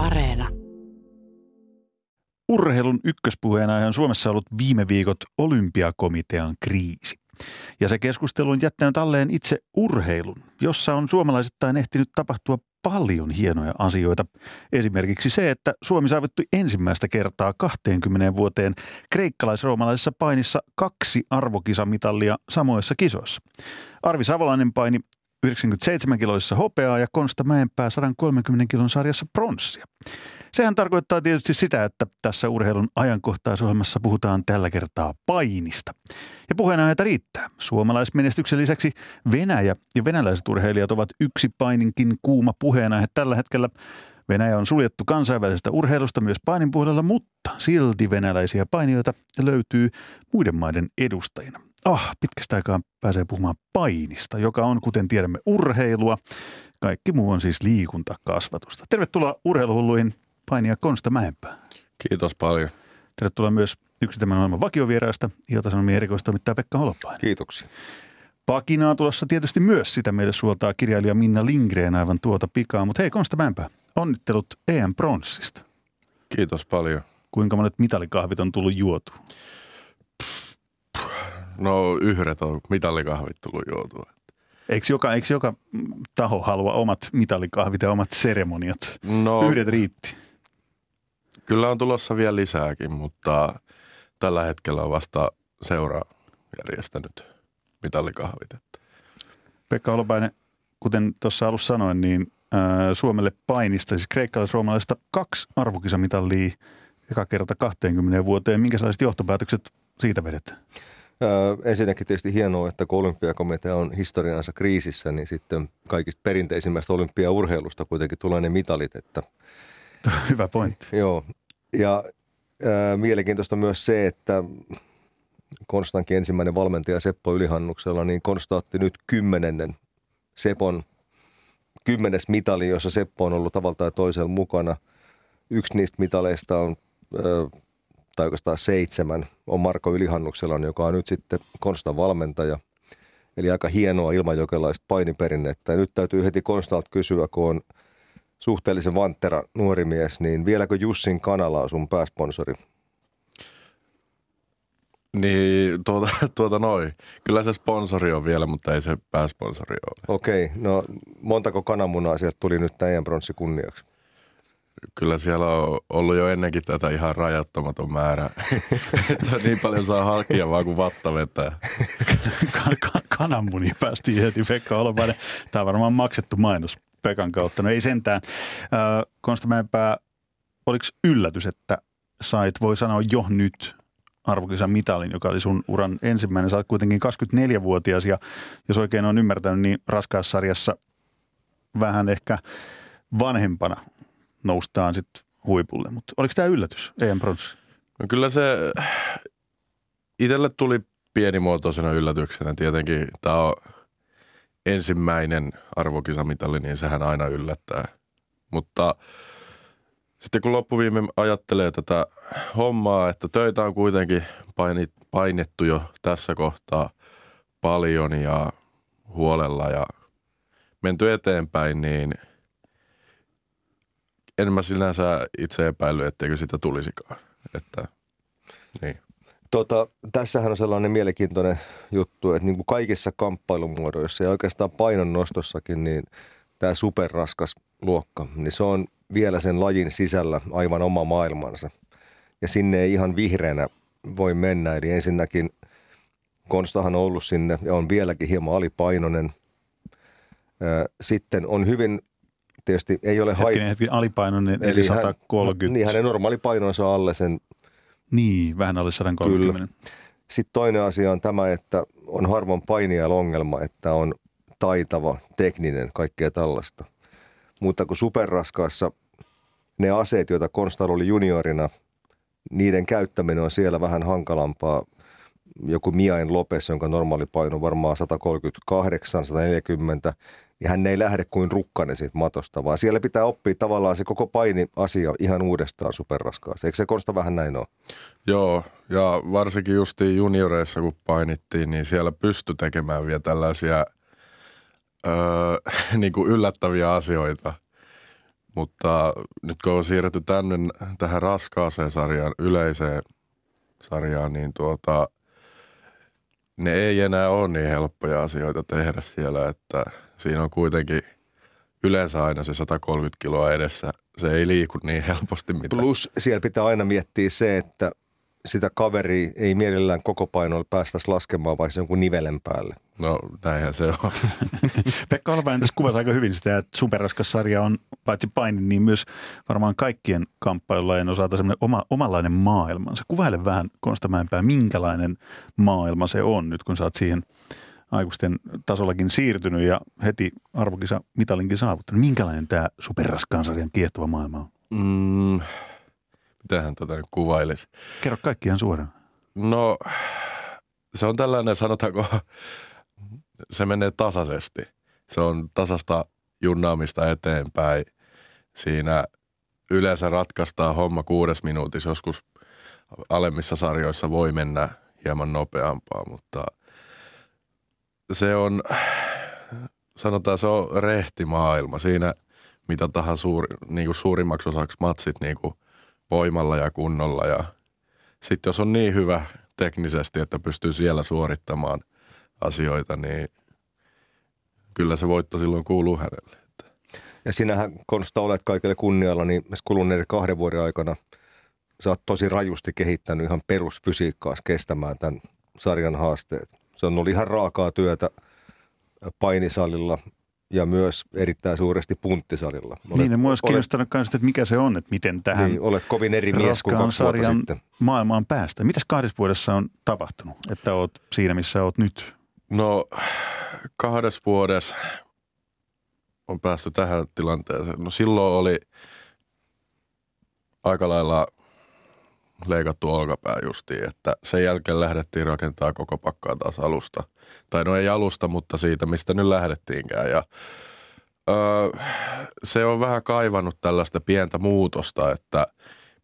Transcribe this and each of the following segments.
Areena. Urheilun ykköspuheena on Suomessa ollut viime viikot olympiakomitean kriisi. Ja se keskustelu on jättänyt alleen itse urheilun, jossa on suomalaisittain ehtinyt tapahtua paljon hienoja asioita. Esimerkiksi se, että Suomi saavutti ensimmäistä kertaa 20 vuoteen kreikkalais-roomalaisessa painissa kaksi arvokisamitalia samoissa kisoissa. Arvi Savolainen paini 97 kiloissa hopeaa ja Konsta Mäenpää 130 kilon sarjassa pronssia. Sehän tarkoittaa tietysti sitä, että tässä urheilun ajankohtaisohjelmassa puhutaan tällä kertaa painista. Ja puheenaiheita riittää. Suomalaismenestyksen lisäksi Venäjä ja venäläiset urheilijat ovat yksi paininkin kuuma puheenaihe tällä hetkellä. Venäjä on suljettu kansainvälisestä urheilusta myös painin puolella, mutta silti venäläisiä painijoita löytyy muiden maiden edustajina. Ah, pitkästä aikaa pääsee puhumaan painista, joka on, kuten tiedämme, urheilua. Kaikki muu on siis liikuntakasvatusta. Tervetuloa urheiluhulluihin painia Konsta Mäenpää. Kiitos paljon. Tervetuloa myös yksi tämän maailman vakiovieraista, Ilta-Sanomien erikoistoimittaja Pekka Holopainen. Kiitoksia. Pakinaa tulossa tietysti myös sitä meille suoltaa kirjailija Minna Lindgren aivan tuota pikaa. Mutta hei Konsta Mäenpää, onnittelut EM-pronssista. Kiitos paljon. Kuinka monet mitalikahvit on tullut juotu? No yhdet on mitalikahvit tullut juotua. Eikö joka, eikö joka taho halua omat mitalikahvit ja omat seremoniat? No, Yhdet riitti. Kyllä on tulossa vielä lisääkin, mutta tällä hetkellä on vasta seura järjestänyt mitalikahvit. Että. Pekka Holopainen, kuten tuossa alussa sanoin, niin ää, Suomelle painista, siis kreikkalais-suomalaisesta kaksi arvokisamitalia eka kerta 20 vuoteen. Minkälaiset johtopäätökset siitä vedetään? Ensinnäkin tietysti hienoa, että kun olympiakomitea on historiansa kriisissä, niin sitten kaikista perinteisimmästä olympiaurheilusta kuitenkin tulee ne mitalit. Että, Hyvä pointti. joo. Ja öö, mielenkiintoista myös se, että Konstankin ensimmäinen valmentaja Seppo Ylihannuksella, niin Konsta otti nyt kymmenennen Sepon kymmenes mitali, jossa Seppo on ollut tavalla tai toisella mukana. Yksi niistä mitaleista on tai oikeastaan seitsemän, on Marko Ylihannuksella, joka on nyt sitten Konstan valmentaja. Eli aika hienoa ilmajokelaista painiperinnettä. Ja nyt täytyy heti Konstalta kysyä, kun on suhteellisen vanttera nuori mies, niin vieläkö Jussin kanala on sun pääsponsori? Niin, tuota, tuota noin. Kyllä se sponsori on vielä, mutta ei se pääsponsori ole. Okei, no montako kananmunaa sieltä tuli nyt tämän pronssi kunniaksi? Kyllä siellä on ollut jo ennenkin tätä ihan rajattomaton määrä. että niin paljon saa halkia vaan kuin vatta vetää. kan- kan- kananmunia päästiin heti Pekka Holopainen. Tämä on varmaan maksettu mainos Pekan kautta. No ei sentään. Äh, Konsta Mäenpää, oliko yllätys, että sait, voi sanoa jo nyt, arvokisan mitalin, joka oli sun uran ensimmäinen. Sä oot kuitenkin 24-vuotias ja jos oikein on ymmärtänyt, niin raskaassarjassa vähän ehkä vanhempana noustaan sitten huipulle. Mutta oliko tämä yllätys, EM Bronssi? No kyllä se itselle tuli pienimuotoisena yllätyksenä tietenkin. Tämä on ensimmäinen arvokisamitali, niin sehän aina yllättää. Mutta sitten kun loppuviime ajattelee tätä hommaa, että töitä on kuitenkin painettu jo tässä kohtaa paljon ja huolella ja menty eteenpäin, niin en mä sinänsä itse epäily, etteikö sitä tulisikaan. Että, niin. Tota, tässähän on sellainen mielenkiintoinen juttu, että niin kuin kaikissa kamppailumuodoissa ja oikeastaan painonnostossakin, niin tämä superraskas luokka, niin se on vielä sen lajin sisällä aivan oma maailmansa. Ja sinne ei ihan vihreänä voi mennä. Eli ensinnäkin Konstahan on ollut sinne ja on vieläkin hieman alipainoinen. Sitten on hyvin, tietysti ei ole Hetkinen, hetken alipainoinen, eli, eli 130. Hän, niin hänen normaali painonsa on alle sen. Niin, vähän alle 130. Kyllä. Sitten toinen asia on tämä, että on harvoin painijalla ongelma, että on taitava, tekninen, kaikkea tällaista. Mutta kun superraskaassa ne aseet, joita Konstal oli juniorina, niiden käyttäminen on siellä vähän hankalampaa. Joku Miain Lopes, jonka normaali paino on varmaan 138, 140, ja hän ei lähde kuin rukkanen siitä matosta, vaan siellä pitää oppia tavallaan se koko paini-asia ihan uudestaan superraskaassa. Eikö se Konsta vähän näin ole? Joo, ja varsinkin justiin junioreissa kun painittiin, niin siellä pystyi tekemään vielä tällaisia öö, niin kuin yllättäviä asioita, Mutta nyt kun on siirretty tänne tähän raskaaseen sarjaan, yleiseen sarjaan, niin tuota, ne ei enää ole niin helppoja asioita tehdä siellä, että siinä on kuitenkin yleensä aina se 130 kiloa edessä. Se ei liiku niin helposti mitä. Plus siellä pitää aina miettiä se, että sitä kaveri ei mielellään koko painoilla päästäisi laskemaan vaikka jonkun nivelen päälle. No näinhän se on. Pekka Olvainen tässä kuvasi aika hyvin sitä, että superraskas sarja on paitsi paini, niin myös varmaan kaikkien kamppailulajien osalta semmoinen oma, omanlainen maailmansa. Kuvaile vähän Konsta Mäenpää, minkälainen maailma se on nyt, kun sä oot siihen aikuisten tasollakin siirtynyt ja heti arvokisa mitalinkin saavuttanut. Minkälainen tämä superraskaan sarjan kiehtova maailma on? Mm, mitähän tätä nyt kuvailisi? Kerro kaikki ihan suoraan. No, se on tällainen, sanotaanko, se menee tasaisesti. Se on tasasta junnaamista eteenpäin. Siinä yleensä ratkaistaan homma kuudes minuutissa. Joskus alemmissa sarjoissa voi mennä hieman nopeampaa, mutta se on, sanotaan se on rehti maailma. Siinä mitataan suuri, niin kuin suurimmaksi osaksi matsit niin kuin voimalla ja kunnolla. Ja sitten jos on niin hyvä teknisesti, että pystyy siellä suorittamaan asioita, niin kyllä se voitto silloin kuuluu hänelle. Ja sinähän Konsta olet kaikille kunnialla, niin kuluneiden kahden vuoden aikana sä oot tosi rajusti kehittänyt ihan perusfysiikkaa kestämään tämän sarjan haasteet. Se on ollut ihan raakaa työtä painisalilla ja myös erittäin suuresti punttisalilla. Olet, niin, ja mua olisi kiinnostanut myös, että mikä se on, että miten tähän niin, olet kovin eri mies kuin kaksi sarjan sitten. maailmaan päästä. Mitäs kahdessa vuodessa on tapahtunut, että oot siinä, missä oot nyt? No kahdessa vuodessa on päästy tähän tilanteeseen. No silloin oli aika lailla leikattu olkapää justiin, että sen jälkeen lähdettiin rakentaa koko pakkaa taas alusta. Tai no ei alusta, mutta siitä, mistä nyt lähdettiinkään. Ja öö, se on vähän kaivannut tällaista pientä muutosta, että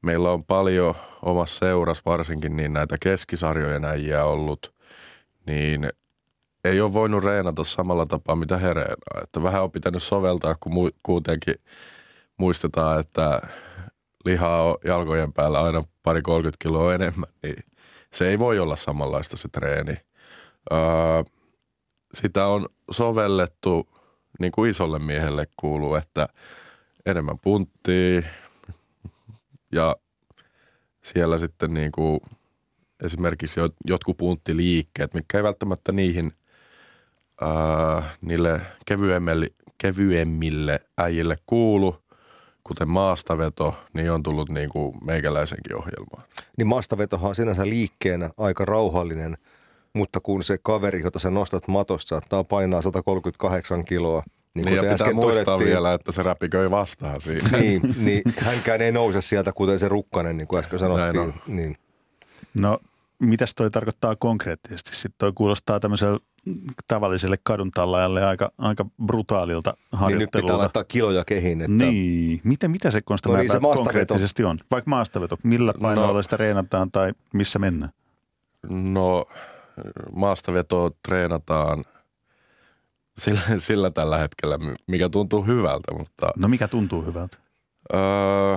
meillä on paljon omassa seurassa varsinkin niin näitä keskisarjojen äijää ollut, niin ei ole voinut reenata samalla tapaa mitä hereenä. Että vähän on pitänyt soveltaa, kun mu- kuitenkin muistetaan, että lihaa on jalkojen päällä aina pari 30 kiloa enemmän, niin se ei voi olla samanlaista se treeni. Öö, sitä on sovellettu, niin kuin isolle miehelle kuuluu, että enemmän punttia ja siellä sitten niin kuin esimerkiksi jotkut punttiliikkeet, mitkä ei välttämättä niihin ää, niille kevyemmille, kevyemmille äijille kuulu – kuten maastaveto, niin on tullut niin kuin meikäläisenkin ohjelmaan. Niin maastavetohan on sinänsä liikkeenä aika rauhallinen, mutta kun se kaveri, jota sä nostat matossa, saattaa painaa 138 kiloa, niin, niin ja pitää muistaa vielä, että se räpiköi vastaan siinä. Niin, niin hänkään ei nouse sieltä, kuten se rukkanen, niin kuin äsken sanottiin. Niin. No, mitäs toi tarkoittaa konkreettisesti? Sitten toi kuulostaa tämmöisellä tavalliselle kaduntallajalle aika, aika brutaalilta harjoittelulta. Niin nyt pitää laittaa kiloja kehiin. Että... Niin, miten, mitä se Konsta no niin, se konkreettisesti on? Vaikka maastaveto, millä painoilla no, sitä treenataan tai missä mennään? No maastaveto treenataan sillä, sillä tällä hetkellä, mikä tuntuu hyvältä. Mutta, no mikä tuntuu hyvältä? Öö,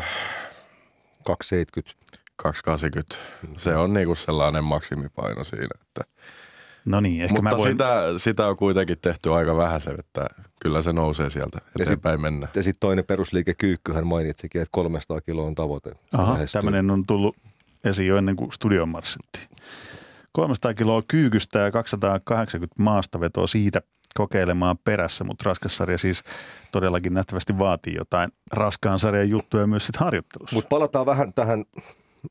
270. 280. Se on niinku sellainen maksimipaino siinä, että – No niin, ehkä Mutta mä voin... sitä, sitä on kuitenkin tehty aika vähän se, että kyllä se nousee sieltä eteenpäin sit, mennä. Ja sitten toinen perusliike kyykkyhän mainitsikin, että 300 kiloa on tavoite. Aha, tämmöinen on tullut esiin jo ennen kuin studion marssittiin. 300 kiloa kyykystä ja 280 maastavetoa siitä kokeilemaan perässä, mutta raskassarja siis todellakin nähtävästi vaatii jotain raskaan sarjan juttuja myös sitten harjoittelussa. Mutta palataan vähän tähän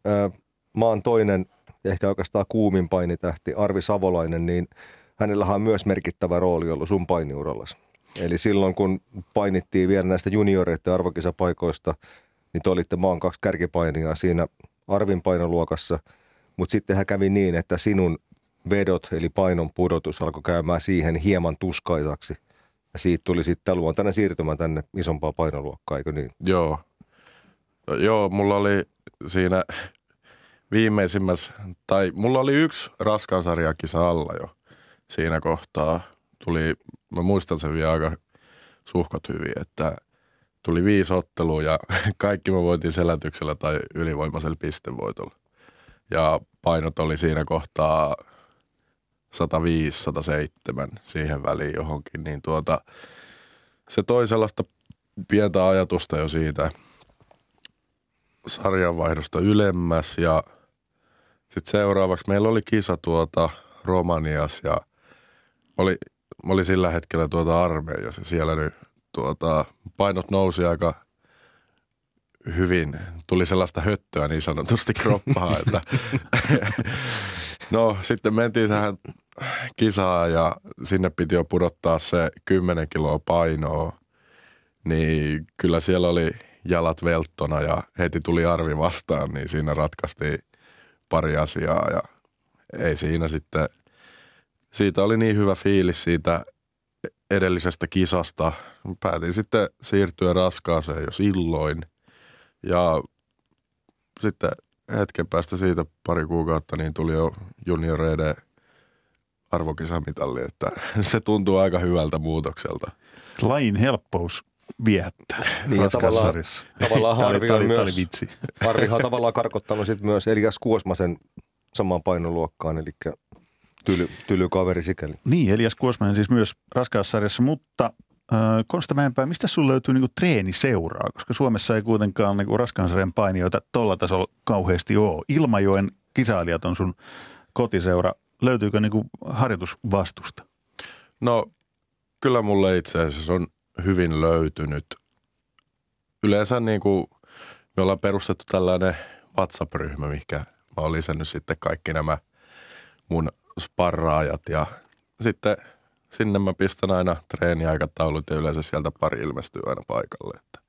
äh, maan toinen ja ehkä oikeastaan kuumin painitähti Arvi Savolainen, niin hänellähän on myös merkittävä rooli ollut sun painiurallasi. Eli silloin kun painittiin vielä näistä junioreiden arvokisapaikoista, niin te olitte maan kaksi kärkipainia siinä Arvin painoluokassa, mutta sittenhän kävi niin, että sinun vedot eli painon pudotus alkoi käymään siihen hieman tuskaisaksi. Ja siitä tuli sitten luontainen siirtymä tänne isompaa painoluokkaa, eikö niin? Joo. Joo, mulla oli siinä viimeisimmässä, tai mulla oli yksi raskaansarjakisa alla jo siinä kohtaa. Tuli, mä muistan sen vielä aika suhkot hyvin, että tuli viisi ottelua ja kaikki me voitiin selätyksellä tai ylivoimaisella pistevoitolla. Ja painot oli siinä kohtaa 105-107 siihen väliin johonkin, niin tuota, se toi sellaista pientä ajatusta jo siitä sarjanvaihdosta ylemmäs ja sitten seuraavaksi meillä oli kisa tuota Romanias ja oli, oli sillä hetkellä tuota armeijassa. Siellä nyt tuota, painot nousi aika hyvin. Tuli sellaista höttöä niin sanotusti kroppaa, että no sitten mentiin tähän kisaan ja sinne piti jo pudottaa se 10 kiloa painoa. Niin kyllä siellä oli jalat velttona ja heti tuli arvi vastaan, niin siinä ratkaistiin pari asiaa ja ei siinä sitten, siitä oli niin hyvä fiilis siitä edellisestä kisasta. Päätin sitten siirtyä raskaaseen jo silloin ja sitten hetken päästä siitä pari kuukautta niin tuli jo junioreiden arvokisamitalli, että se tuntuu aika hyvältä muutokselta. Lain helppous viehättää Niin ja tavallaan, tavallaan Harvi on myös, vitsi. Harvi on tavallaan karkottanut sit myös Elias Kuosmasen samaan painoluokkaan, eli tyly, tyly kaveri sikäli. Niin, Elias Kuosmanen siis myös raskaussarjassa, mutta äh, Konsta Mäenpää, mistä sinulla löytyy niinku treeniseuraa? Koska Suomessa ei kuitenkaan niinku raskaussarjan painijoita tuolla tasolla kauheasti ole. Ilmajoen kisailijat on sun kotiseura. Löytyykö niinku harjoitusvastusta? No kyllä mulle itse asiassa on hyvin löytynyt. Yleensä niin kuin me ollaan perustettu tällainen WhatsApp-ryhmä, mikä mä oon lisännyt sitten kaikki nämä mun sparraajat ja sitten sinne mä pistän aina treeniaikataulut ja yleensä sieltä pari ilmestyy aina paikalle. Että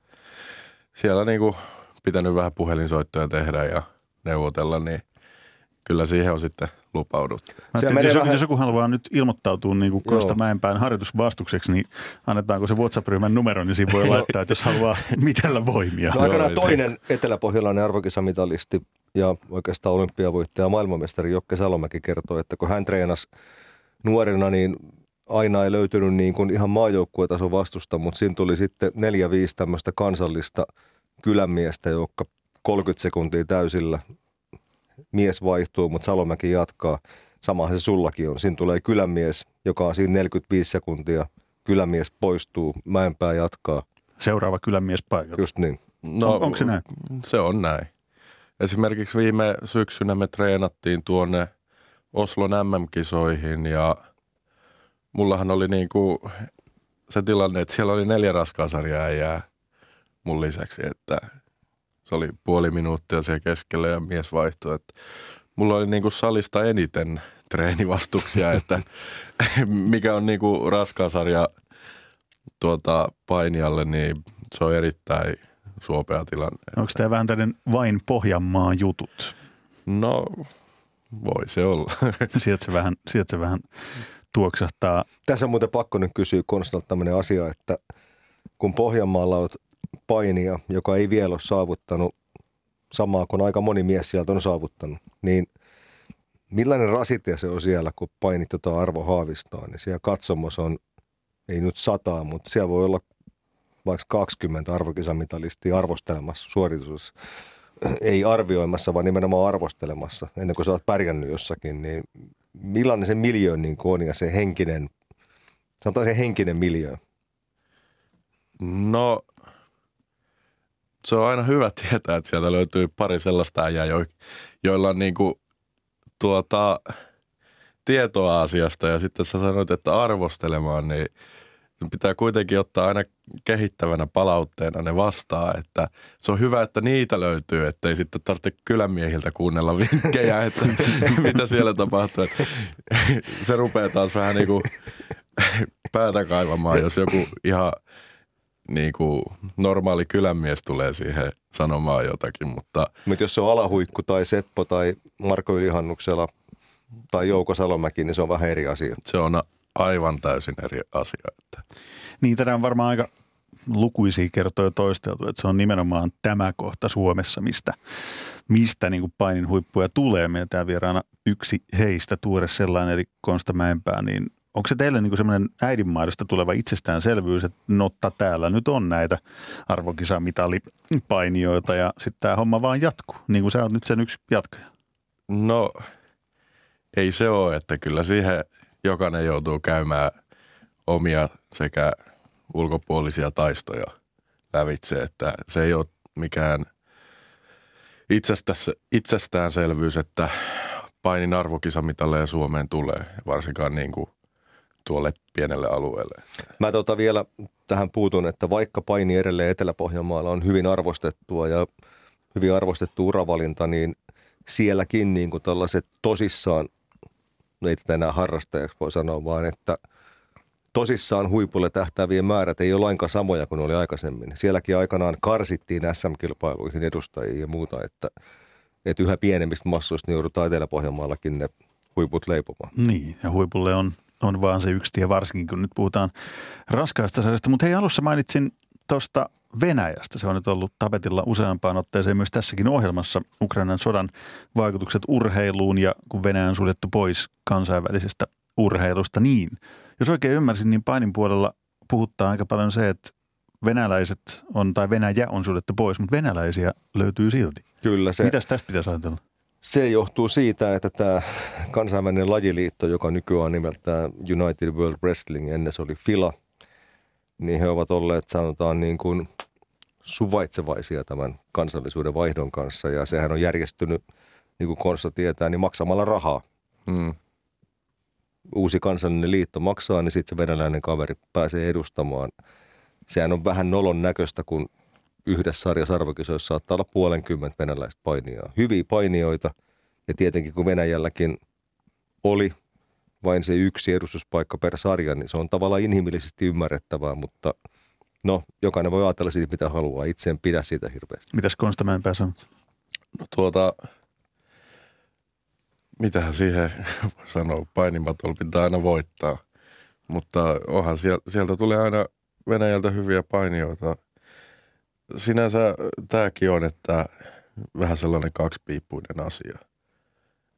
siellä niin kuin pitänyt vähän puhelinsoittoja tehdä ja neuvotella, niin kyllä siihen on sitten lupaudut. Mä jos, vähän... jos joku haluaa nyt ilmoittautua niin kuin Kosta Mäenpään harjoitusvastukseksi, niin annetaanko se WhatsApp-ryhmän numero, niin siinä voi laittaa, että jos haluaa mitellä voimia. No aikanaan toinen eteläpohjalainen arvokisamitalisti ja oikeastaan olympiavoittaja maailmanmestari Jokke Salomäki kertoi, että kun hän treenasi nuorena, niin aina ei löytynyt niin kuin ihan maajoukkuetason vastusta, mutta siinä tuli sitten neljä, viisi tämmöistä kansallista kylämiestä, jotka 30 sekuntia täysillä mies vaihtuu, mutta Salomäki jatkaa. Samahan se sullakin on. Siinä tulee kylämies, joka on siinä 45 sekuntia. Kylämies poistuu, Mäenpää jatkaa. Seuraava kylämies paikalla. Just niin. No, on, onko se näin? Se on näin. Esimerkiksi viime syksynä me treenattiin tuonne Oslon MM-kisoihin ja mullahan oli niin kuin se tilanne, että siellä oli neljä raskaasarjaa jää mun lisäksi, että se oli puoli minuuttia siellä keskellä ja mies vaihtoi. Että mulla oli niin kuin salista eniten treenivastuksia, että mikä on niin kuin raskaasarja tuota painijalle, niin se on erittäin suopea tilanne. Onko tämä vähän tämmöinen vain Pohjanmaan jutut? No, voi se olla. sieltä, se vähän, sieltä se vähän tuoksahtaa. Tässä on muuten pakko nyt kysyä Konstalta tämmöinen asia, että kun Pohjanmaalla olet painia, joka ei vielä ole saavuttanut samaa kuin aika moni mies sieltä on saavuttanut, niin millainen rasite se on siellä, kun painit tota Arvo Haavistoa, niin siellä katsomos on, ei nyt sataa, mutta siellä voi olla vaikka 20 arvokisamitalistia arvostelemassa suoritus, ei arvioimassa, vaan nimenomaan arvostelemassa, ennen kuin sä oot pärjännyt jossakin, niin millainen se miljö niin on ja se henkinen, sanotaan se henkinen miljö? No se on aina hyvä tietää, että sieltä löytyy pari sellaista äijää, jo, joilla on niin kuin, tuota, tietoa asiasta ja sitten sä sanoit, että arvostelemaan, niin pitää kuitenkin ottaa aina kehittävänä palautteena ne vastaa, että se on hyvä, että niitä löytyy, ettei sitten tarvitse kylämiehiltä kuunnella vinkkejä, että mitä siellä tapahtuu. Että se rupeaa taas vähän niin kuin päätä kaivamaan, jos joku ihan – niin kuin normaali kylänmies tulee siihen sanomaan jotakin, mutta... Mutta jos se on Alahuikku tai Seppo tai Marko Ylihannuksella tai Jouko Salomäki, niin se on vähän eri asia. Se on aivan täysin eri asia. Että. Niin, tätä on varmaan aika lukuisia kertoja toisteltu, että se on nimenomaan tämä kohta Suomessa, mistä, mistä niin kuin painin huippuja tulee. Meillä tämä vieraana yksi heistä, tuore sellainen, eli Konsta Mäenpää, niin onko se teille niin semmoinen äidinmaidosta tuleva itsestäänselvyys, että notta täällä nyt on näitä arvokisamitalipainijoita ja sitten tämä homma vaan jatkuu, niin kuin sä oot nyt sen yksi jatkaja? No ei se ole, että kyllä siihen jokainen joutuu käymään omia sekä ulkopuolisia taistoja lävitse, että se ei ole mikään itsestäänselvyys, että painin arvokisamitalleja Suomeen tulee, varsinkaan niin kuin tuolle pienelle alueelle. Mä tota vielä tähän puutun, että vaikka paini edelleen Etelä-Pohjanmaalla on hyvin arvostettua ja hyvin arvostettu uravalinta, niin sielläkin niin kuin tällaiset tosissaan, no ei tätä enää harrastajaksi voi sanoa, vaan että tosissaan huipulle tähtäävien määrät ei ole lainkaan samoja kuin oli aikaisemmin. Sielläkin aikanaan karsittiin SM-kilpailuihin edustajia ja muuta, että, että yhä pienemmistä massoista niin joudutaan Etelä-Pohjanmaallakin ne huiput leipomaan. Niin, ja huipulle on on vaan se yksi tie, varsinkin kun nyt puhutaan raskaasta sarjasta. Mutta hei, alussa mainitsin tuosta Venäjästä. Se on nyt ollut tapetilla useampaan otteeseen myös tässäkin ohjelmassa Ukrainan sodan vaikutukset urheiluun ja kun Venäjä on suljettu pois kansainvälisestä urheilusta. Niin, jos oikein ymmärsin, niin painin puolella puhuttaa aika paljon se, että venäläiset on, tai Venäjä on suljettu pois, mutta venäläisiä löytyy silti. Kyllä se. Mitäs tästä pitäisi ajatella? Se johtuu siitä, että tämä kansainvälinen lajiliitto, joka nykyään on nimeltään United World Wrestling, ennen se oli FILA, niin he ovat olleet sanotaan niin kuin suvaitsevaisia tämän kansallisuuden vaihdon kanssa ja sehän on järjestynyt, niin kuin Konsta tietää, niin maksamalla rahaa. Hmm. Uusi kansallinen liitto maksaa, niin sitten se venäläinen kaveri pääsee edustamaan. Sehän on vähän nolon näköistä, kun yhdessä sarjassa arvokisoissa saattaa olla puolenkymmentä venäläistä painijaa. Hyviä painijoita ja tietenkin kun Venäjälläkin oli vain se yksi edustuspaikka per sarja, niin se on tavallaan inhimillisesti ymmärrettävää, mutta no jokainen voi ajatella siitä mitä haluaa. Itse en pidä siitä hirveästi. Mitäs Konstamäenpää sanot? No tuota, mitähän siihen sanoo, painimatol pitää aina voittaa. Mutta onhan sieltä, sieltä tulee aina Venäjältä hyviä painijoita – sinänsä tämäkin on, että vähän sellainen kaksipiippuinen asia.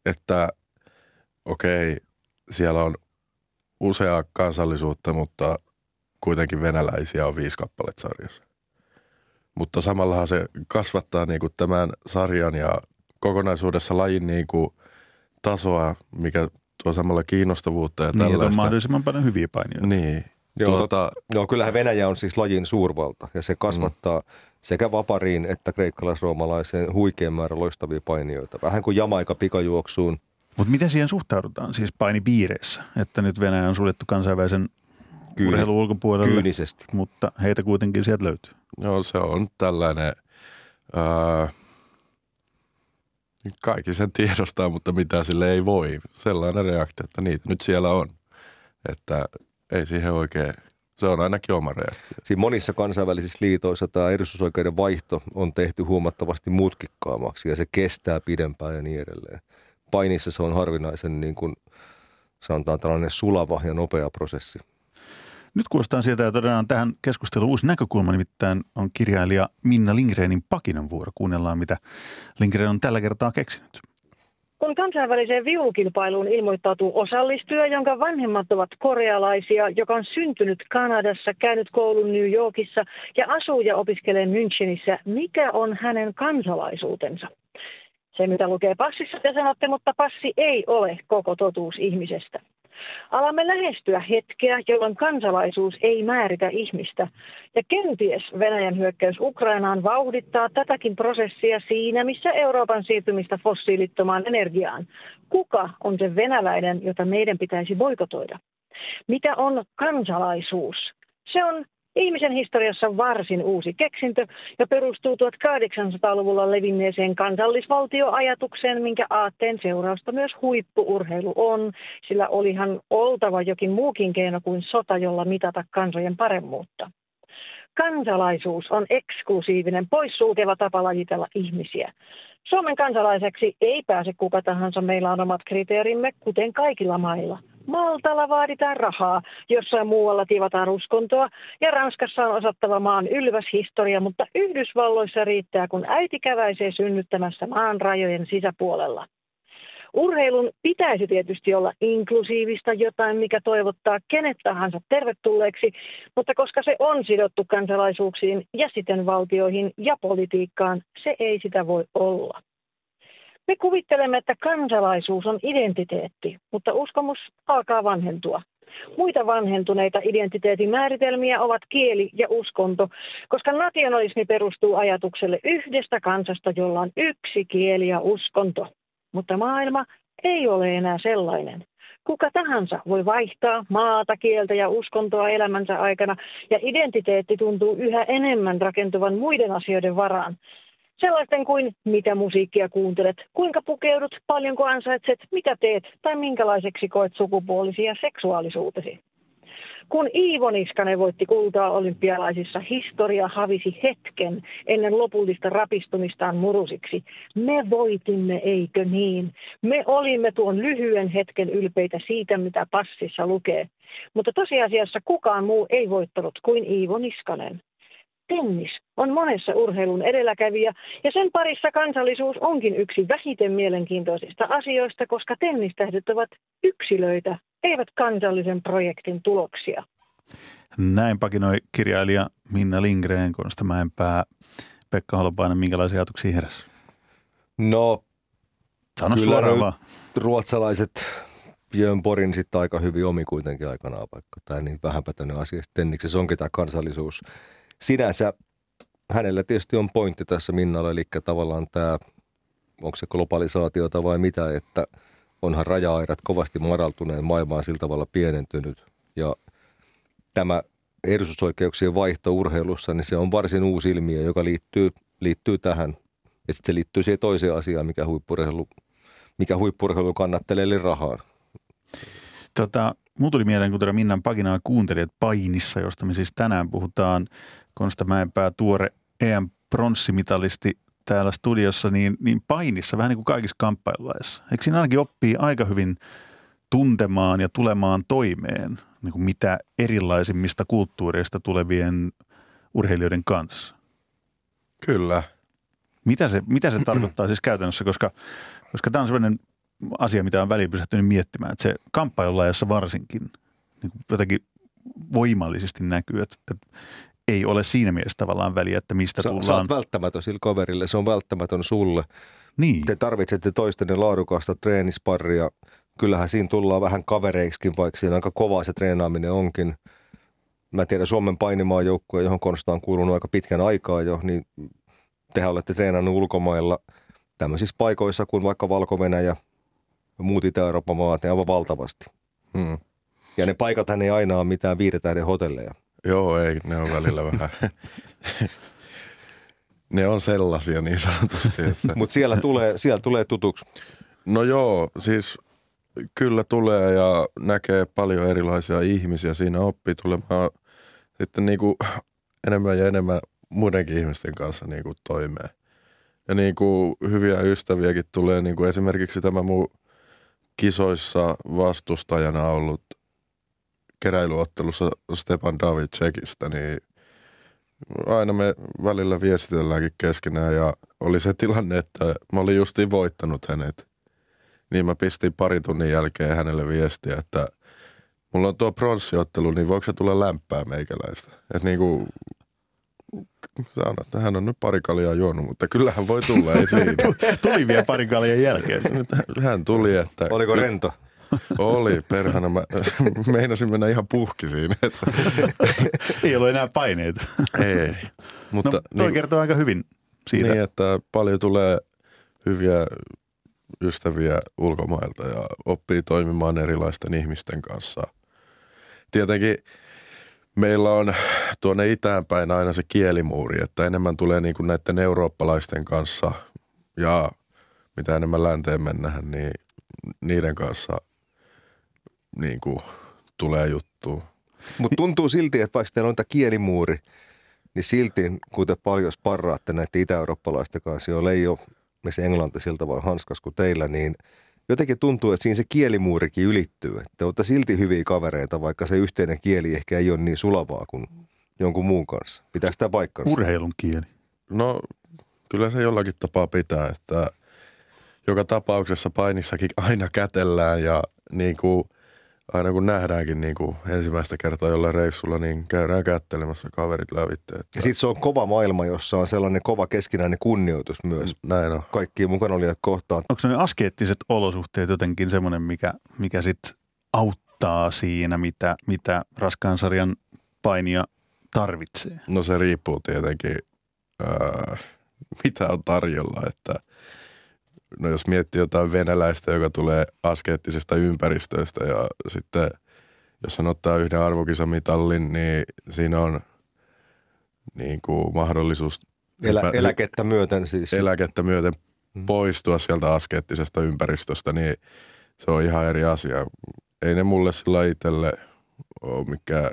Että okei, siellä on useaa kansallisuutta, mutta kuitenkin venäläisiä on viisi kappaletta sarjassa. Mutta samallahan se kasvattaa niin kuin tämän sarjan ja kokonaisuudessa lajin niin kuin tasoa, mikä tuo samalla kiinnostavuutta ja niin, tällaista. Niin, on mahdollisimman paljon hyviä painijoita. Niin, Joo, tuota, joo, kyllähän Venäjä on siis lajin suurvalta ja se kasvattaa mm. sekä vapariin että kreikkalais-roomalaiseen huikean määrän loistavia painijoita. Vähän kuin Jamaika pikajuoksuun. Mutta miten siihen suhtaudutaan siis painipiireissä, että nyt Venäjä on suljettu kansainvälisen Kyyni, urheilun ulkopuolelle, kyynisesti. mutta heitä kuitenkin sieltä löytyy. Joo, se on tällainen, ää, kaikki sen tiedostaa, mutta mitä sille ei voi. Sellainen reaktio, että niitä nyt siellä on. Että ei siihen oikein, se on ainakin oma reaktio. Siinä monissa kansainvälisissä liitoissa tämä edustusoikeuden vaihto on tehty huomattavasti mutkikkaammaksi ja se kestää pidempään ja niin edelleen. Painissa se on harvinaisen niin kuin, sanotaan tällainen sulava ja nopea prosessi. Nyt kuulostaa sieltä ja todennaan tähän keskusteluun uusi näkökulma, nimittäin on kirjailija Minna Lindgrenin Pakinan vuoro. Kuunnellaan, mitä Lindgren on tällä kertaa keksinyt. Kun kansainväliseen viulukilpailuun ilmoittautuu osallistuja, jonka vanhemmat ovat korealaisia, joka on syntynyt Kanadassa, käynyt koulun New Yorkissa ja asuu ja opiskelee Münchenissä, mikä on hänen kansalaisuutensa? Se, mitä lukee passissa, te sanotte, mutta passi ei ole koko totuus ihmisestä. Alamme lähestyä hetkeä, jolloin kansalaisuus ei määritä ihmistä. Ja kenties Venäjän hyökkäys Ukrainaan vauhdittaa tätäkin prosessia siinä, missä Euroopan siirtymistä fossiilittomaan energiaan. Kuka on se venäläinen, jota meidän pitäisi boikotoida? Mitä on kansalaisuus? Se on Ihmisen historiassa varsin uusi keksintö ja perustuu 1800-luvulla levinneeseen kansallisvaltioajatukseen, minkä aatteen seurausta myös huippuurheilu on, sillä olihan oltava jokin muukin keino kuin sota, jolla mitata kansojen paremmuutta. Kansalaisuus on eksklusiivinen, poissulkeva tapa lajitella ihmisiä. Suomen kansalaiseksi ei pääse kuka tahansa, meillä on omat kriteerimme, kuten kaikilla mailla – Maltalla vaaditaan rahaa, jossain muualla tivataan uskontoa ja Ranskassa on osattava maan ylväs historia, mutta Yhdysvalloissa riittää, kun äiti käväisee synnyttämässä maan rajojen sisäpuolella. Urheilun pitäisi tietysti olla inklusiivista, jotain mikä toivottaa kenet tahansa tervetulleeksi, mutta koska se on sidottu kansalaisuuksiin ja siten valtioihin ja politiikkaan, se ei sitä voi olla. Me kuvittelemme, että kansalaisuus on identiteetti, mutta uskomus alkaa vanhentua. Muita vanhentuneita identiteetin määritelmiä ovat kieli ja uskonto, koska nationalismi perustuu ajatukselle yhdestä kansasta, jolla on yksi kieli ja uskonto. Mutta maailma ei ole enää sellainen. Kuka tahansa voi vaihtaa maata, kieltä ja uskontoa elämänsä aikana, ja identiteetti tuntuu yhä enemmän rakentuvan muiden asioiden varaan. Sellaisten kuin mitä musiikkia kuuntelet, kuinka pukeudut, paljonko ansaitset, mitä teet tai minkälaiseksi koet sukupuolisia ja seksuaalisuutesi. Kun Iivo Niskanen voitti kultaa olympialaisissa, historia havisi hetken ennen lopullista rapistumistaan murusiksi. Me voitimme, eikö niin? Me olimme tuon lyhyen hetken ylpeitä siitä, mitä passissa lukee. Mutta tosiasiassa kukaan muu ei voittanut kuin Iivo Niskanen tennis on monessa urheilun edelläkävijä ja sen parissa kansallisuus onkin yksi vähiten mielenkiintoisista asioista, koska tennistähdet ovat yksilöitä, eivät kansallisen projektin tuloksia. Näin pakinoi kirjailija Minna Lindgren, Konsta Mäenpää, Pekka Holopainen, minkälaisia ajatuksia heräsi? No, Sano kyllä suoraan vaan. ruotsalaiset Björn Borin sitten aika hyvin omi kuitenkin aikanaan, vaikka tämä niin vähänpätöinen asia. Tenniksessä onkin tämä kansallisuus. Sinänsä hänellä tietysti on pointti tässä Minnalla, eli tavallaan tämä, onko se globalisaatiota vai mitä, että onhan raja-aidat kovasti madaltuneen, maailma on sillä tavalla pienentynyt ja tämä edustusoikeuksien vaihto urheilussa, niin se on varsin uusi ilmiö, joka liittyy, liittyy tähän. Ja sitten se liittyy siihen toiseen asiaan, mikä huippurheilu, mikä huippurheilu kannattelee, eli rahaan. Tota, Mulla tuli mieleen, kun tätä Minnan paginaa kuuntelin, että painissa, josta me siis tänään puhutaan, Konsta Mäenpää tuore EM-pronssimitalisti täällä studiossa, niin, niin painissa vähän niin kuin kaikissa kamppailulaissa. Eikö siinä ainakin oppii aika hyvin tuntemaan ja tulemaan toimeen niin kuin mitä erilaisimmista kulttuureista tulevien urheilijoiden kanssa? Kyllä. Mitä se, mitä se tarkoittaa siis käytännössä, koska, koska tämä on sellainen asia, mitä on välillä pysähtynyt miettimään, että se kamppailulajassa varsinkin niin jotenkin voimallisesti näkyy, että, että ei ole siinä mielessä tavallaan väliä, että mistä Sä, tullaan. sä oot välttämätön sille kaverille, se on välttämätön sulle. niin. Te tarvitsette toistenne laadukasta treenisparria. Kyllähän siinä tullaan vähän kavereiksikin, vaikka siinä aika kovaa se treenaaminen onkin. Mä tiedän Suomen painimaan joukkue, johon Konsta on kuulunut aika pitkän aikaa jo, niin tehän olette treenannut ulkomailla tämmöisissä paikoissa kuin vaikka valko ja muut Itä-Euroopan maat, ne aivan valtavasti. Hmm. Ja ne paikat ei aina ole mitään viidetähden hotelleja. Joo, ei, ne on välillä vähän. ne on sellaisia niin sanotusti. Että... Mutta siellä tulee, siellä tulee tutuksi. No joo, siis kyllä tulee ja näkee paljon erilaisia ihmisiä. Siinä oppii tulemaan sitten niin kuin enemmän ja enemmän muidenkin ihmisten kanssa niin kuin toimeen. Ja niin kuin hyviä ystäviäkin tulee, niin kuin esimerkiksi tämä mun kisoissa vastustajana ollut keräilyottelussa Stepan David Tsekistä, niin aina me välillä viestitelläänkin keskenään ja oli se tilanne, että mä olin justiin voittanut hänet. Niin mä pistin parin tunnin jälkeen hänelle viestiä, että mulla on tuo pronssiottelu, niin voiko se tulla lämpää meikäläistä? Että niinku, sanon, että hän on nyt pari kaljaa juonut, mutta kyllähän voi tulla, ei siinä. Tuli vielä parin kaljan jälkeen. Nyt Hän tuli, että... Oliko rento? Oli, perhana. Mä meinasin mennä ihan puhki siinä. Että, Ei ollut enää paineita. ei. Mutta no, toi niin, kertoo aika hyvin siitä. niin, että paljon tulee hyviä ystäviä ulkomailta ja oppii toimimaan erilaisten ihmisten kanssa. Tietenkin meillä on tuonne itään päin aina se kielimuuri, että enemmän tulee niin kuin näiden eurooppalaisten kanssa ja mitä enemmän länteen mennään, niin niiden kanssa niin kuin tulee juttu. Mutta tuntuu silti, että vaikka teillä on tämä kielimuuri, niin silti kun te paljon sparraatte näiden itä-eurooppalaisten kanssa, joilla ei ole se englanti sillä tavalla hanskas kuin teillä, niin jotenkin tuntuu, että siinä se kielimuurikin ylittyy. Että te olette silti hyviä kavereita, vaikka se yhteinen kieli ehkä ei ole niin sulavaa kuin jonkun muun kanssa. Pitää sitä paikkansa? Urheilun kieli. No kyllä se jollakin tapaa pitää, että joka tapauksessa painissakin aina kätellään ja niin kuin, aina kun nähdäänkin niin kuin ensimmäistä kertaa jollain reissulla, niin käydään kättelemässä kaverit lävitte. Että Ja sitten se on kova maailma, jossa on sellainen kova keskinäinen kunnioitus myös näin on. kaikkia mukana olijat kohtaan. Onko ne askeettiset olosuhteet jotenkin semmoinen, mikä, mikä sitten auttaa siinä, mitä, mitä raskaan sarjan painija tarvitsee? No se riippuu tietenkin, ää, mitä on tarjolla. Että, no jos miettii jotain venäläistä, joka tulee askeettisesta ympäristöstä ja sitten jos hän ottaa yhden arvokisamitallin, niin siinä on niin kuin mahdollisuus Elä, hypä- eläkettä myöten siis. eläkettä myöten Mm. poistua sieltä askeettisesta ympäristöstä, niin se on ihan eri asia. Ei ne mulle sillä itselle ole mikä,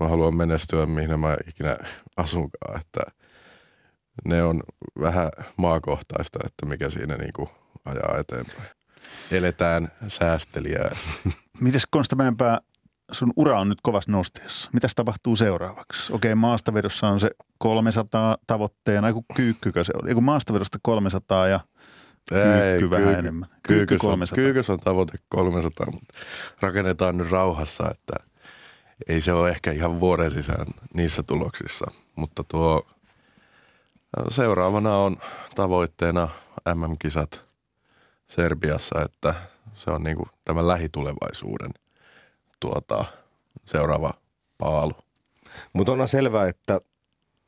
mä haluan menestyä mihin mä ikinä asunkaan, että ne on vähän maakohtaista, että mikä siinä niinku ajaa eteenpäin. Eletään säästelijää. Mites Konsta Mäenpää, sun ura on nyt kovassa nosteessa. Mitäs tapahtuu seuraavaksi? Okei, maastavedossa on se 300 tavoitteena, ei kun kyykkykö se oli? Ei kun maastavedosta 300 ja kyykky vähän enemmän. Kyykky Kyykys on, 300. kyykys on tavoite 300, mutta rakennetaan nyt rauhassa, että ei se ole ehkä ihan vuoden sisään niissä tuloksissa. Mutta tuo seuraavana on tavoitteena MM-kisat Serbiassa, että se on niin kuin tämän lähitulevaisuuden tuota, seuraava paalu. Mutta onhan selvää, että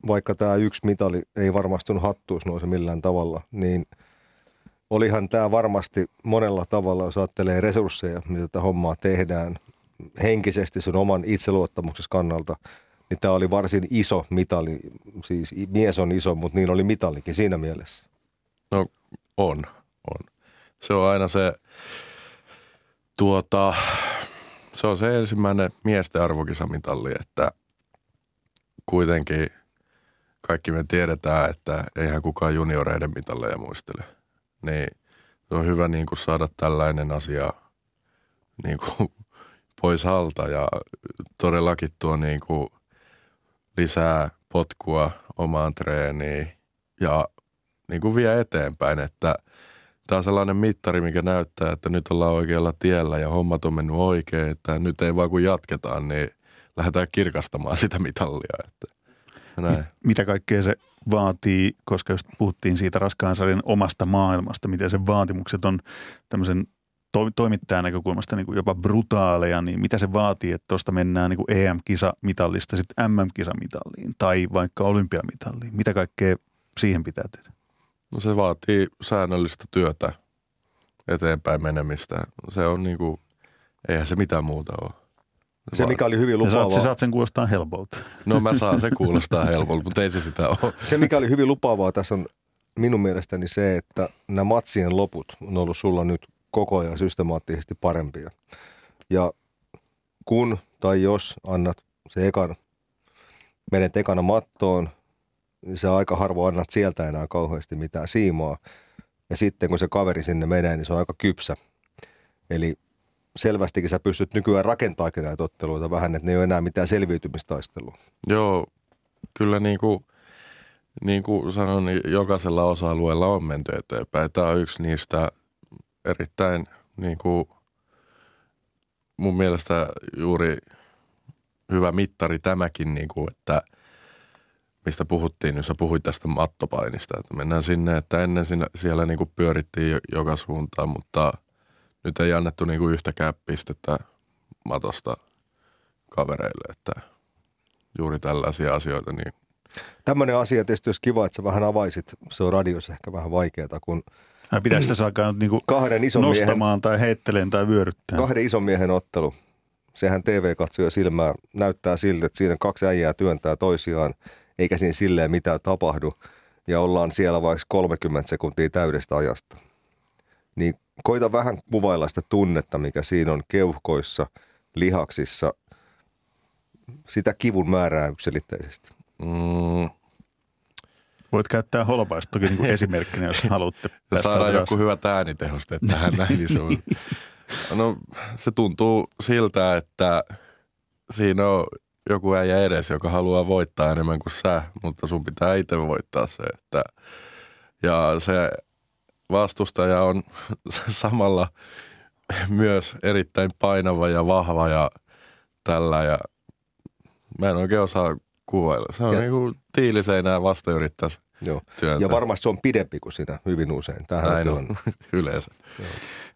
vaikka tämä yksi mitali ei varmastunut hattuus nouse millään tavalla, niin olihan tämä varmasti monella tavalla, jos ajattelee resursseja, mitä tätä hommaa tehdään, henkisesti sen oman itseluottamuksessa kannalta, niin tämä oli varsin iso mitali. Siis mies on iso, mutta niin oli mitalikin siinä mielessä. No on, on. Se on aina se, tuota, se on se ensimmäinen miesten arvokisamitalli, että kuitenkin kaikki me tiedetään, että eihän kukaan junioreiden mitalleja muistele. Niin se on hyvä niin kuin saada tällainen asia niin kuin pois alta ja todellakin tuo niin kuin lisää potkua omaan treeniin ja niin kuin vie eteenpäin, että tämä on sellainen mittari, mikä näyttää, että nyt ollaan oikealla tiellä ja hommat on mennyt oikein, että nyt ei vaan kun jatketaan, niin lähdetään kirkastamaan sitä mitallia. Että näin. Mitä kaikkea se vaatii, koska just puhuttiin siitä raskaan omasta maailmasta, miten sen vaatimukset on tämmöisen to- toimittajan näkökulmasta niin kuin jopa brutaaleja, niin mitä se vaatii, että tuosta mennään niin kuin EM-kisamitallista sitten MM-kisamitalliin tai vaikka olympiamitalliin? Mitä kaikkea siihen pitää tehdä? No se vaatii säännöllistä työtä, eteenpäin menemistä. Se on niin kuin, eihän se mitään muuta ole. Se, mikä oli hyvin saat, lupaavaa, sä saat sen kuulostaa helpolta. No mä saan sen kuulostaa helpolta, mutta ei se sitä ole. se, mikä oli hyvin lupaavaa tässä on minun mielestäni se, että nämä matsien loput on ollut sulla nyt koko ajan systemaattisesti parempia. Ja kun tai jos annat se ekan, menet ekana mattoon, niin sä aika harvoin annat sieltä enää kauheasti mitään siimaa. Ja sitten kun se kaveri sinne menee, niin se on aika kypsä. Eli selvästikin sä pystyt nykyään rakentaakin näitä otteluita vähän, että ne ei ole enää mitään selviytymistaistelua. Joo, kyllä niin kuin, niin kuin sanoin, niin jokaisella osa-alueella on menty eteenpäin. Tämä on yksi niistä erittäin niin kuin, mun mielestä juuri hyvä mittari tämäkin, niin kuin, että mistä puhuttiin, jos sä puhuit tästä mattopainista, että mennään sinne, että ennen siinä, siellä niin kuin pyörittiin jo- joka suuntaan, mutta nyt ei annettu niin kuin yhtäkään pistettä matosta kavereille, että juuri tällaisia asioita, niin Tämmöinen asia tietysti olisi kiva, että sä vähän avaisit, se on radiossa ehkä vähän vaikeaa, kun Ai Pitää sitä saada nyt niinku kahden ison, miehen, nostamaan tai heitteleen tai vyöryttämään. kahden ison miehen ottelu, sehän TV-katsoja silmää näyttää siltä, että siinä kaksi äijää työntää toisiaan, eikä siinä silleen mitään tapahdu, ja ollaan siellä vaikka 30 sekuntia täydestä ajasta. Niin koita vähän kuvailla sitä tunnetta, mikä siinä on keuhkoissa, lihaksissa, sitä kivun määrää yksilitteisesti. mm, Voit käyttää holpaista toki niin esimerkkinä, jos haluatte. Saadaan joku hyvät äänitehosteet tähän näin, niin se on. No se tuntuu siltä, että siinä on joku äijä edes, joka haluaa voittaa enemmän kuin sä, mutta sun pitää itse voittaa se. Että, ja se vastustaja on samalla myös erittäin painava ja vahva ja tällä ja mä en oikein osaa kuvailla. Se on Ja- niin kuin tiiliseinää vasta yrittäisi Joo. työntää. Ja varmasti se on pidempi kuin sinä hyvin usein. Tämähän Näin on yleensä.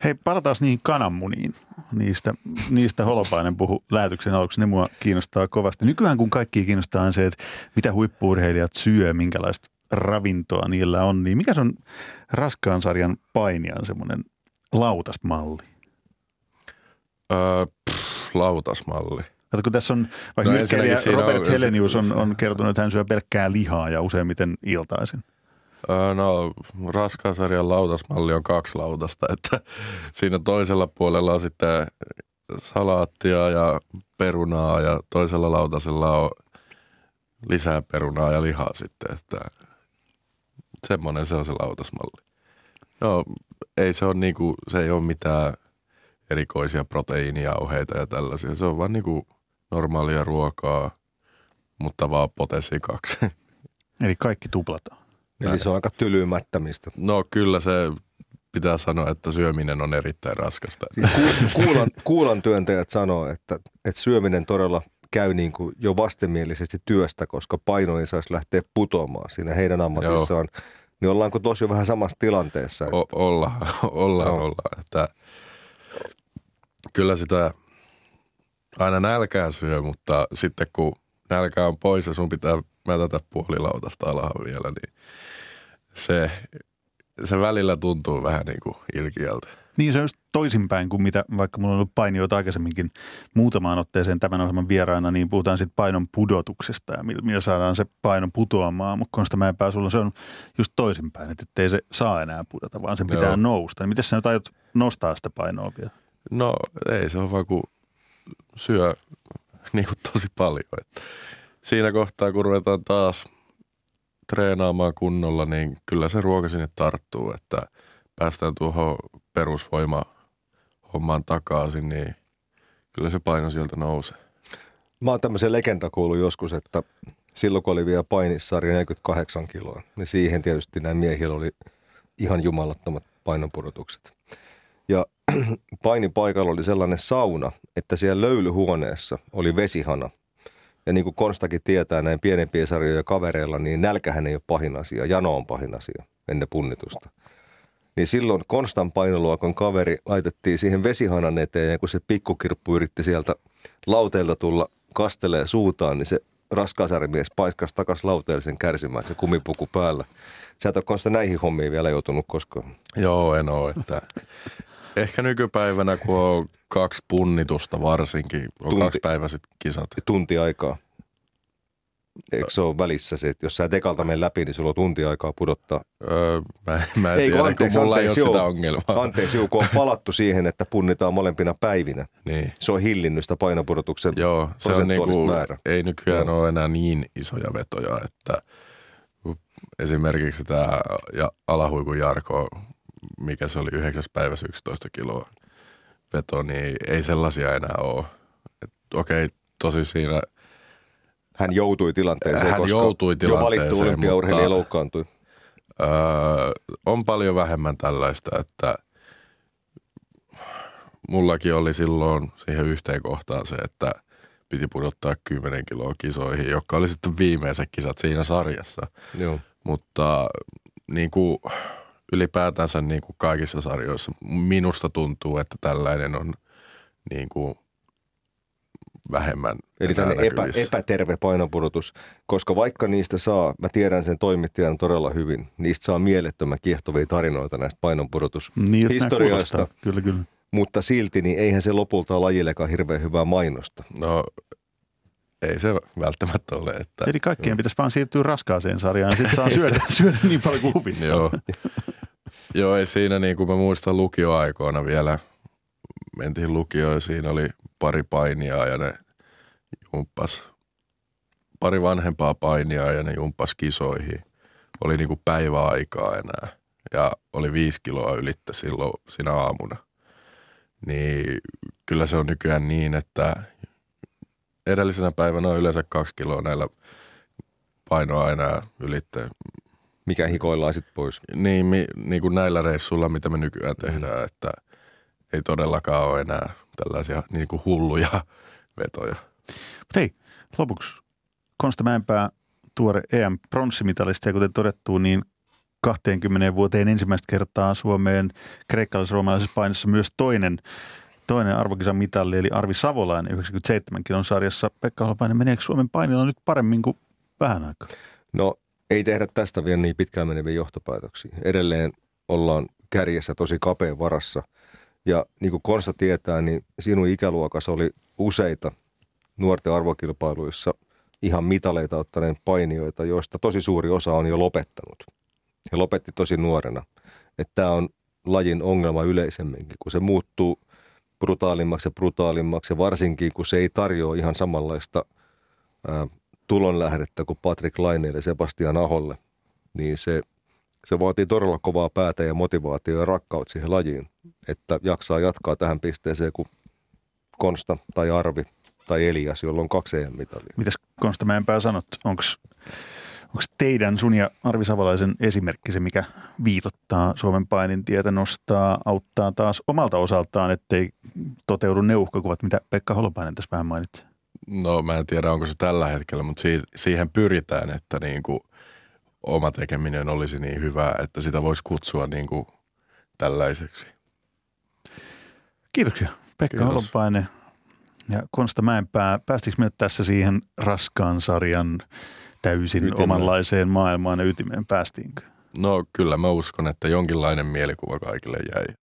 Hei, palataan niihin kananmuniin. Niistä, niistä Holopainen puhu lähetyksen aluksi. Ne mua kiinnostaa kovasti. Nykyään kun kaikki kiinnostaa on se, että mitä huippuurheilijat syö, minkälaista ravintoa niillä on, niin mikä se on raskaan sarjan painijan semmoinen lautasmalli? Öö, pff, lautasmalli. Kato, kun tässä on, vaikka No siinä Robert on- Helenius on, on kertonut, että hän syö pelkkää lihaa ja useimmiten iltaisin. No, raskaan sarjan lautasmalli on kaksi lautasta, että siinä toisella puolella on sitten salaattia ja perunaa ja toisella lautasella on lisää perunaa ja lihaa sitten, että semmoinen se on se lautasmalli. No, ei se on niinku, se ei ole mitään erikoisia proteiinijauheita ja tällaisia. Se on vaan niinku normaalia ruokaa, mutta vaan potesi kaksi. Eli kaikki tuplataan. Eli se on aika tylymättämistä. No kyllä se pitää sanoa, että syöminen on erittäin raskasta. Siis ku- kuulan, kuulan työntäjät sanoo, että, että syöminen todella käy niin kuin jo vastenmielisesti työstä, koska paino ei saisi lähteä putoamaan siinä heidän ammatissaan. Niin ollaanko tosi jo vähän samassa tilanteessa? Että, O- olla, ollaan, Joo. ollaan. Että kyllä sitä aina nälkään syö, mutta sitten kun nälkä on pois ja sun pitää mätätä puolilautasta alahan vielä, niin se, se välillä tuntuu vähän niin kuin ilkiältä. Niin se on just toisinpäin kuin mitä, vaikka mulla on ollut painijoita aikaisemminkin muutamaan otteeseen tämän ohjelman vieraana, niin puhutaan sitten painon pudotuksesta ja millä, millä saadaan se paino putoamaan. Mutta Konsta Mäenpää, sulla se on just toisinpäin, että ettei se saa enää pudota, vaan sen pitää Joo. nousta. Niin miten sä nyt aiot nostaa sitä painoa vielä? No ei se on vaan kun syö niin kuin tosi paljon. Että siinä kohtaa kun ruvetaan taas treenaamaan kunnolla, niin kyllä se ruoka sinne tarttuu, että päästään tuohon perusvoima hommaan takaisin, niin kyllä se paino sieltä nousee. Mä oon tämmöisen legenda kuullut joskus, että silloin kun oli vielä painissarja 48 kiloa, niin siihen tietysti näin miehillä oli ihan jumalattomat painonpudotukset. Ja painipaikalla oli sellainen sauna, että siellä löylyhuoneessa oli vesihana. Ja niin kuin Konstakin tietää näin pienempien sarjojen kavereilla, niin nälkähän ei ole pahin asia, jano on pahin asia ennen punnitusta. Niin silloin Konstan painoluokan kaveri laitettiin siihen vesihanan eteen ja kun se pikkukirppu yritti sieltä lauteelta tulla kastelee suutaan, niin se raskaasarimies paiskasi takas lauteelle sen kärsimään, se kumipuku päällä. Sä et ole Konsta näihin hommiin vielä joutunut koskaan. Joo, en ole. Että ehkä nykypäivänä, kun on kaksi punnitusta varsinkin, on Tunti. kaksi päiväiset kisat. Tunti aikaa. Eikö se ole välissä se, että jos sä et ekalta mene läpi, niin sulla on tunti aikaa pudottaa. Öö, mä, mä en Ei, tiedä, anteeksi, kun mulla anteeksi, ei ole sitä ongelmaa. Anteeksi, juu, kun on palattu siihen, että punnitaan molempina päivinä. Niin. Se on hillinnyt sitä painopudotuksen Joo, se on niinku, määrää. ei nykyään Joo. ole enää niin isoja vetoja, että esimerkiksi tämä ja alahuikun Jarko, mikä se oli yhdeksäs päivässä 11 kiloa veto, niin ei sellaisia enää ole. Et Okei, tosi siinä Hän joutui tilanteeseen, Hän koska joutui jo valittu tilanteeseen, olympiaurheilija mutta- loukkaantui. öö, on paljon vähemmän tällaista, että mullakin oli silloin siihen yhteen kohtaan se, että piti pudottaa 10 kiloa kisoihin, jotka oli sitten viimeiset kisat siinä sarjassa. Joo. Mutta niin kuin ylipäätänsä niin kuin kaikissa sarjoissa minusta tuntuu, että tällainen on niin kuin vähemmän Eli tämmöinen epä, epäterve painonpudotus, koska vaikka niistä saa, mä tiedän sen toimittajan todella hyvin, niistä saa mielettömän kiehtovia tarinoita näistä painonpudotus Niin. Kyllä, kyllä. mutta silti niin eihän se lopulta ole lajillekaan hirveän hyvää mainosta. No ei se välttämättä ole, että Eli kaikkien pitäisi vaan siirtyä raskaaseen sarjaan ja sitten saa syödä, syödä niin paljon kuin huvittaa. Joo. Joo, ei siinä niin kuin mä muistan lukioaikoina vielä, mentiin lukioon ja siinä oli pari painia ja ne jumppas, pari vanhempaa painia ja ne jumppas kisoihin. Oli niin kuin päiväaikaa enää ja oli viisi kiloa ylittä silloin siinä aamuna. Niin kyllä se on nykyään niin, että edellisenä päivänä on yleensä kaksi kiloa näillä painoa enää ylitteen Mikä hikoillaan sitten pois. Niin, mi, niin kuin näillä reissuilla, mitä me nykyään tehdään, mm. että ei todellakaan ole enää tällaisia niin kuin hulluja vetoja. Mutta hei, lopuksi Konsta Mäenpää, tuore EM-pronssimitalisti ja kuten todettu, niin 20 vuoteen ensimmäistä kertaa Suomeen kreikkalais-roomalaisessa painossa myös toinen, toinen arvokisan mitalli, eli Arvi Savolainen 97 kilon sarjassa. Pekka Holopainen, meneekö Suomen painilla nyt paremmin kuin vähän aikaa? No ei tehdä tästä vielä niin pitkään meneviä johtopäätöksiä. Edelleen ollaan kärjessä tosi kapeen varassa. Ja niin kuin Konsta tietää, niin sinun ikäluokassa oli useita nuorten arvokilpailuissa ihan mitaleita ottaneen painijoita, joista tosi suuri osa on jo lopettanut. He lopetti tosi nuorena. Että tämä on lajin ongelma yleisemminkin, kun se muuttuu brutaalimmaksi ja brutaalimmaksi, varsinkin kun se ei tarjoa ihan samanlaista ää, tulonlähdettä kuin Patrick Laineelle ja Sebastian Aholle, niin se, se vaatii todella kovaa päätä ja motivaatio ja rakkautta siihen lajiin, että jaksaa jatkaa tähän pisteeseen kuin Konsta tai Arvi tai Elias, jolla on kaksi EM-mitalia. Mitäs Konsta Mäenpää sanot, onko Onko teidän, sun ja Arvi Savalaisen esimerkki se, mikä viitottaa Suomen painin tietä, nostaa, auttaa taas omalta osaltaan, ettei toteudu ne uhkakuvat, mitä Pekka Holopainen tässä vähän mainitsi? No mä en tiedä, onko se tällä hetkellä, mutta siihen pyritään, että niin kuin oma tekeminen olisi niin hyvää, että sitä voisi kutsua niin kuin tällaiseksi. Kiitoksia Pekka Kiitos. Holopainen ja Konsta Mäenpää. Päästikö me tässä siihen raskaan sarjan täysin ytimeen. omanlaiseen maailmaan ja ytimeen päästiinkö? No kyllä mä uskon, että jonkinlainen mielikuva kaikille jäi.